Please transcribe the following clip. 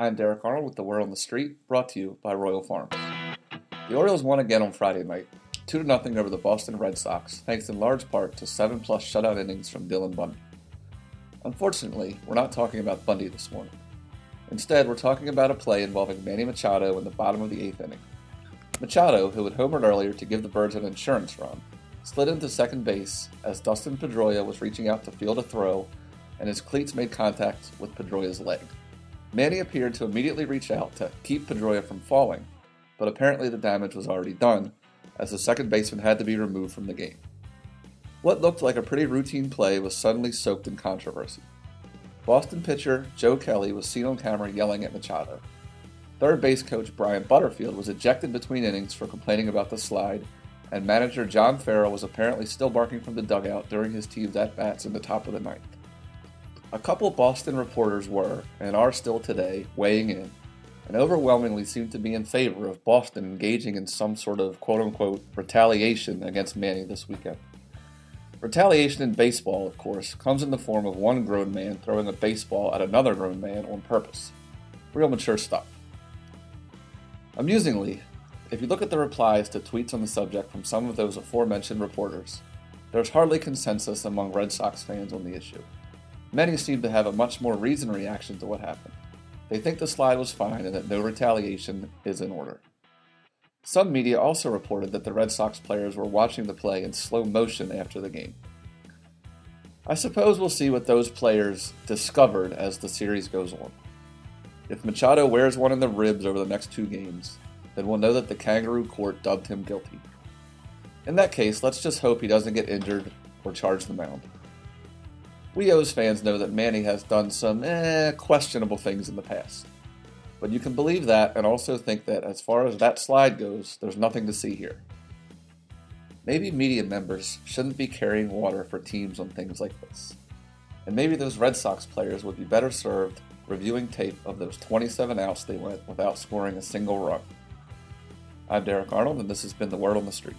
I'm Derek Arnold with The Word on the Street, brought to you by Royal Farms. The Orioles won again on Friday night, 2 0 over the Boston Red Sox, thanks in large part to 7 plus shutout innings from Dylan Bundy. Unfortunately, we're not talking about Bundy this morning. Instead, we're talking about a play involving Manny Machado in the bottom of the eighth inning. Machado, who had homered earlier to give the Birds an insurance run, slid into second base as Dustin Pedroia was reaching out to field a throw and his cleats made contact with Pedroia's leg. Manny appeared to immediately reach out to keep Pedroia from falling, but apparently the damage was already done, as the second baseman had to be removed from the game. What looked like a pretty routine play was suddenly soaked in controversy. Boston pitcher Joe Kelly was seen on camera yelling at Machado. Third base coach Brian Butterfield was ejected between innings for complaining about the slide, and manager John Farrell was apparently still barking from the dugout during his team's at bats in the top of the ninth. A couple Boston reporters were, and are still today, weighing in, and overwhelmingly seemed to be in favor of Boston engaging in some sort of quote unquote retaliation against Manny this weekend. Retaliation in baseball, of course, comes in the form of one grown man throwing a baseball at another grown man on purpose. Real mature stuff. Amusingly, if you look at the replies to tweets on the subject from some of those aforementioned reporters, there's hardly consensus among Red Sox fans on the issue. Many seem to have a much more reasoned reaction to what happened. They think the slide was fine and that no retaliation is in order. Some media also reported that the Red Sox players were watching the play in slow motion after the game. I suppose we'll see what those players discovered as the series goes on. If Machado wears one in the ribs over the next two games, then we'll know that the kangaroo court dubbed him guilty. In that case, let's just hope he doesn't get injured or charge the mound. We O's fans know that Manny has done some eh, questionable things in the past. But you can believe that and also think that as far as that slide goes, there's nothing to see here. Maybe media members shouldn't be carrying water for teams on things like this. And maybe those Red Sox players would be better served reviewing tape of those 27 outs they went without scoring a single run. I'm Derek Arnold, and this has been The Word on the Street.